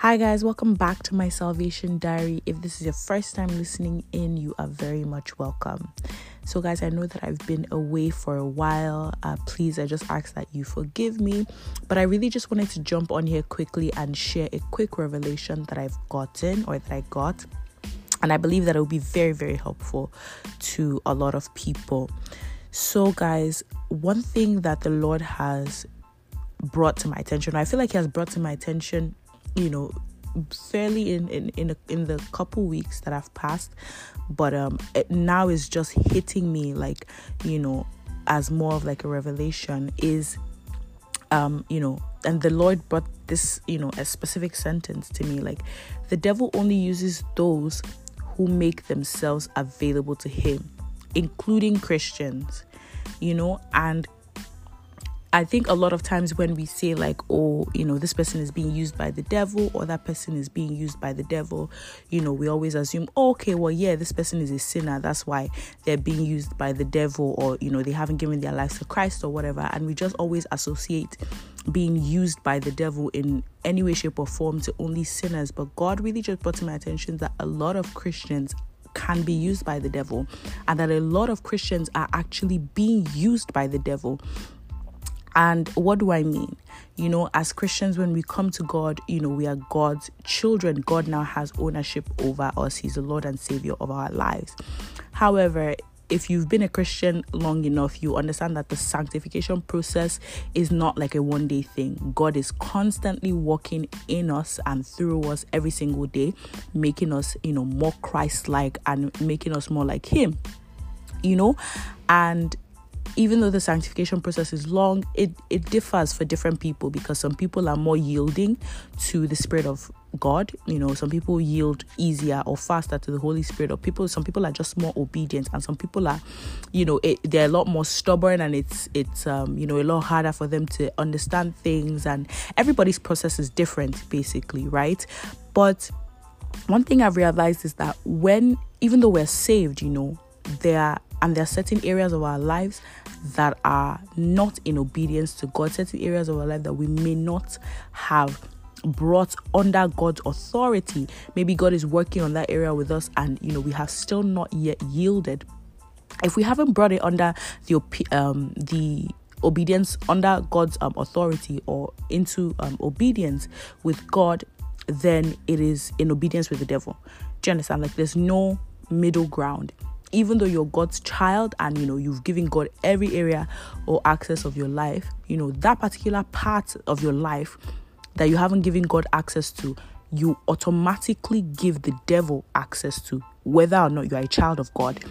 Hi, guys, welcome back to my Salvation Diary. If this is your first time listening in, you are very much welcome. So, guys, I know that I've been away for a while. Uh, please, I just ask that you forgive me. But I really just wanted to jump on here quickly and share a quick revelation that I've gotten or that I got. And I believe that it will be very, very helpful to a lot of people. So, guys, one thing that the Lord has brought to my attention, I feel like He has brought to my attention you know fairly in in in, a, in the couple weeks that I've passed. But um it now is just hitting me like you know as more of like a revelation is um you know and the lord brought this you know a specific sentence to me like the devil only uses those who make themselves available to him including christians you know and I think a lot of times when we say, like, oh, you know, this person is being used by the devil or that person is being used by the devil, you know, we always assume, oh, okay, well, yeah, this person is a sinner. That's why they're being used by the devil or, you know, they haven't given their lives to Christ or whatever. And we just always associate being used by the devil in any way, shape, or form to only sinners. But God really just brought to my attention that a lot of Christians can be used by the devil and that a lot of Christians are actually being used by the devil and what do I mean? You know, as Christians, when we come to God, you know, we are God's children. God now has ownership over us, He's the Lord and Savior of our lives. However, if you've been a Christian long enough, you understand that the sanctification process is not like a one day thing. God is constantly working in us and through us every single day, making us, you know, more Christ like and making us more like Him, you know, and even though the sanctification process is long, it, it differs for different people because some people are more yielding to the Spirit of God. You know, some people yield easier or faster to the Holy Spirit, or people, some people are just more obedient, and some people are, you know, it, they're a lot more stubborn, and it's it's um you know a lot harder for them to understand things, and everybody's process is different, basically, right? But one thing I've realized is that when even though we're saved, you know, there and there are certain areas of our lives that are not in obedience to God, certain areas of our life that we may not have brought under God's authority. Maybe God is working on that area with us, and you know, we have still not yet yielded. If we haven't brought it under the um, the obedience under God's um, authority or into um, obedience with God, then it is in obedience with the devil. Do you understand? Like there's no middle ground even though you're God's child and you know you've given God every area or access of your life, you know that particular part of your life that you haven't given God access to, you automatically give the devil access to, whether or not you are a child of God.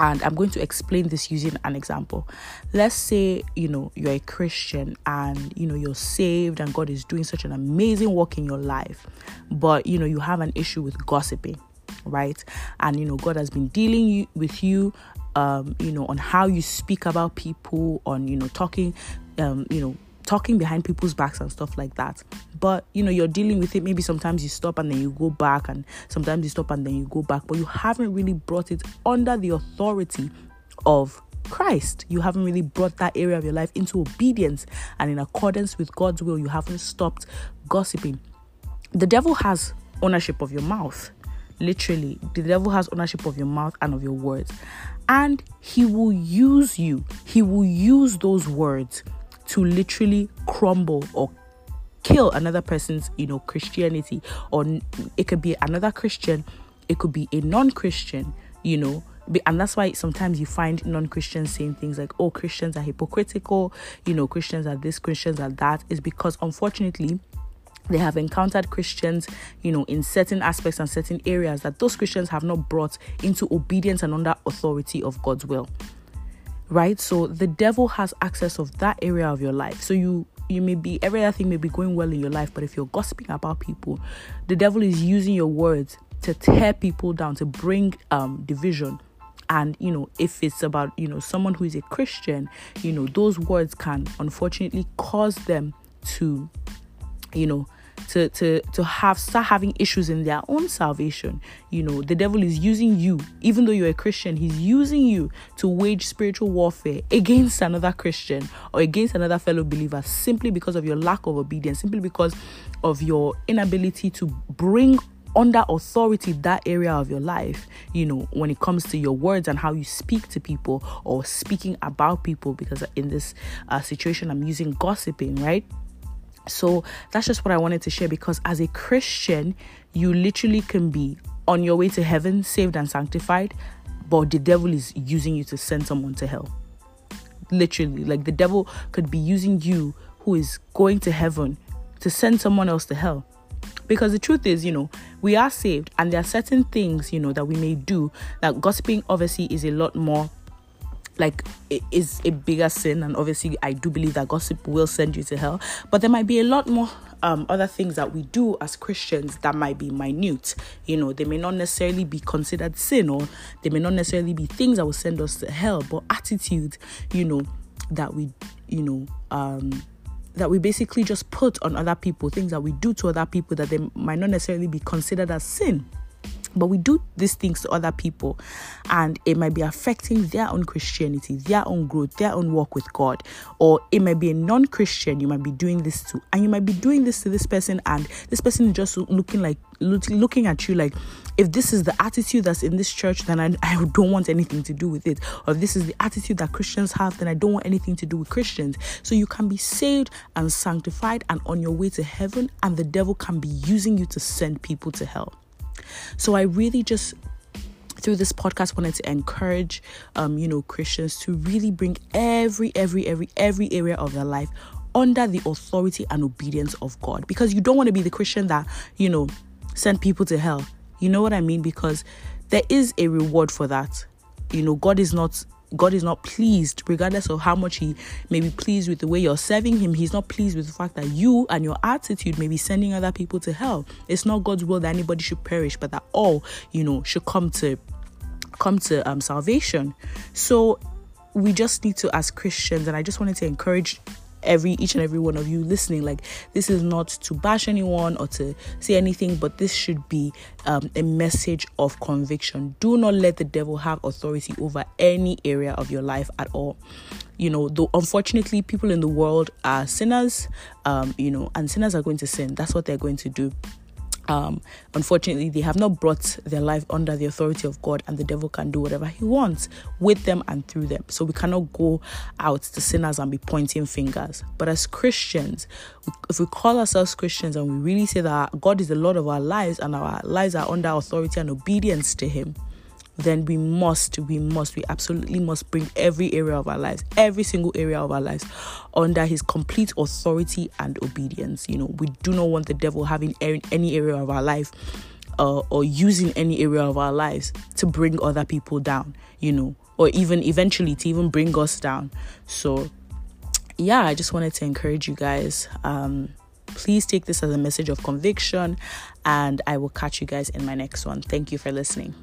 And I'm going to explain this using an example. Let's say, you know, you're a Christian and, you know, you're saved and God is doing such an amazing work in your life, but, you know, you have an issue with gossiping right? And you know, God has been dealing you, with you, um, you know, on how you speak about people, on you know, talking, um, you know, talking behind people's backs and stuff like that. But you know, you're dealing with it. Maybe sometimes you stop and then you go back, and sometimes you stop and then you go back, but you haven't really brought it under the authority of Christ. You haven't really brought that area of your life into obedience and in accordance with God's will. You haven't stopped gossiping. The devil has ownership of your mouth. Literally, the devil has ownership of your mouth and of your words. And he will use you, he will use those words to literally crumble or kill another person's, you know, Christianity. Or it could be another Christian, it could be a non Christian, you know. And that's why sometimes you find non Christians saying things like, oh, Christians are hypocritical, you know, Christians are this, Christians are that, is because unfortunately, they have encountered Christians, you know, in certain aspects and certain areas that those Christians have not brought into obedience and under authority of God's will. Right? So the devil has access of that area of your life. So you you may be every other thing may be going well in your life, but if you're gossiping about people, the devil is using your words to tear people down, to bring um division. And you know, if it's about you know someone who is a Christian, you know, those words can unfortunately cause them to you know, to to to have start having issues in their own salvation. You know the devil is using you. Even though you're a christian he's using you to wage spiritual warfare against another christian or against another fellow believer simply because of your lack of obedience simply because of your inability to bring under authority that area of your life you know when it comes to your words and how you speak to people or speaking about people. Because in this uh, situation i'm using gossiping right so that's just what I wanted to share because as a Christian, you literally can be on your way to heaven, saved and sanctified, but the devil is using you to send someone to hell. Literally, like the devil could be using you who is going to heaven to send someone else to hell. Because the truth is, you know, we are saved and there are certain things, you know, that we may do that gossiping obviously is a lot more like it is a bigger sin and obviously i do believe that gossip will send you to hell. But there might be a lot more um, other things that we do as christians that might be minute. You know they may not necessarily be considered sin or they may not necessarily be things that will send us to hell but attitude you know that we you know um that we basically just put on other people things that we do to other people that they might not necessarily be considered as sin but we do these things to other people, and it might be affecting their own Christianity, their own growth, their own walk with God. Or it might be a non Christian you might be doing this to, and you might be doing this to this person, and this person is just looking like looking at you like if this is the attitude that's in this church then I, I don't want anything to do with it. Or if this is the attitude that christians have then i don't want anything to do with christians. So you can be saved and sanctified and on your way to heaven and the devil can be using you to send people to hell so I really just through this podcast wanted to encourage um, you know Christians to really bring every every every every area of their life under the authority and obedience of God because you don't want to be the Christian that you know send people to hell. You know what I mean because there is a reward for that. You know God is not God is not pleased, regardless of how much He may be pleased with the way you're serving Him. He's not pleased with the fact that you and your attitude may be sending other people to hell. It's not God's will that anybody should perish, but that all, you know, should come to come to um, salvation. So we just need to, as Christians, and I just wanted to encourage every each and every one of you listening like this is not to bash anyone or to say anything but this should be um, a message of conviction. Do not let the devil have authority over any area of your life at all. You know though unfortunately people in the world are sinners um, you know and sinners are going to sin. That's what they're going to do um, unfortunately, they have not brought their life under the authority of God, and the devil can do whatever he wants with them and through them. So we cannot go out to sinners and be pointing fingers. But as Christians, if we call ourselves Christians and we really say that God is the Lord of our lives and our lives are under authority and obedience to Him, then we must, we must, we absolutely must bring every area of our lives, every single area of our lives, under his complete authority and obedience. You know, we do not want the devil having any area of our life uh, or using any area of our lives to bring other people down, you know, or even eventually to even bring us down. So, yeah, I just wanted to encourage you guys. Um, please take this as a message of conviction, and I will catch you guys in my next one. Thank you for listening.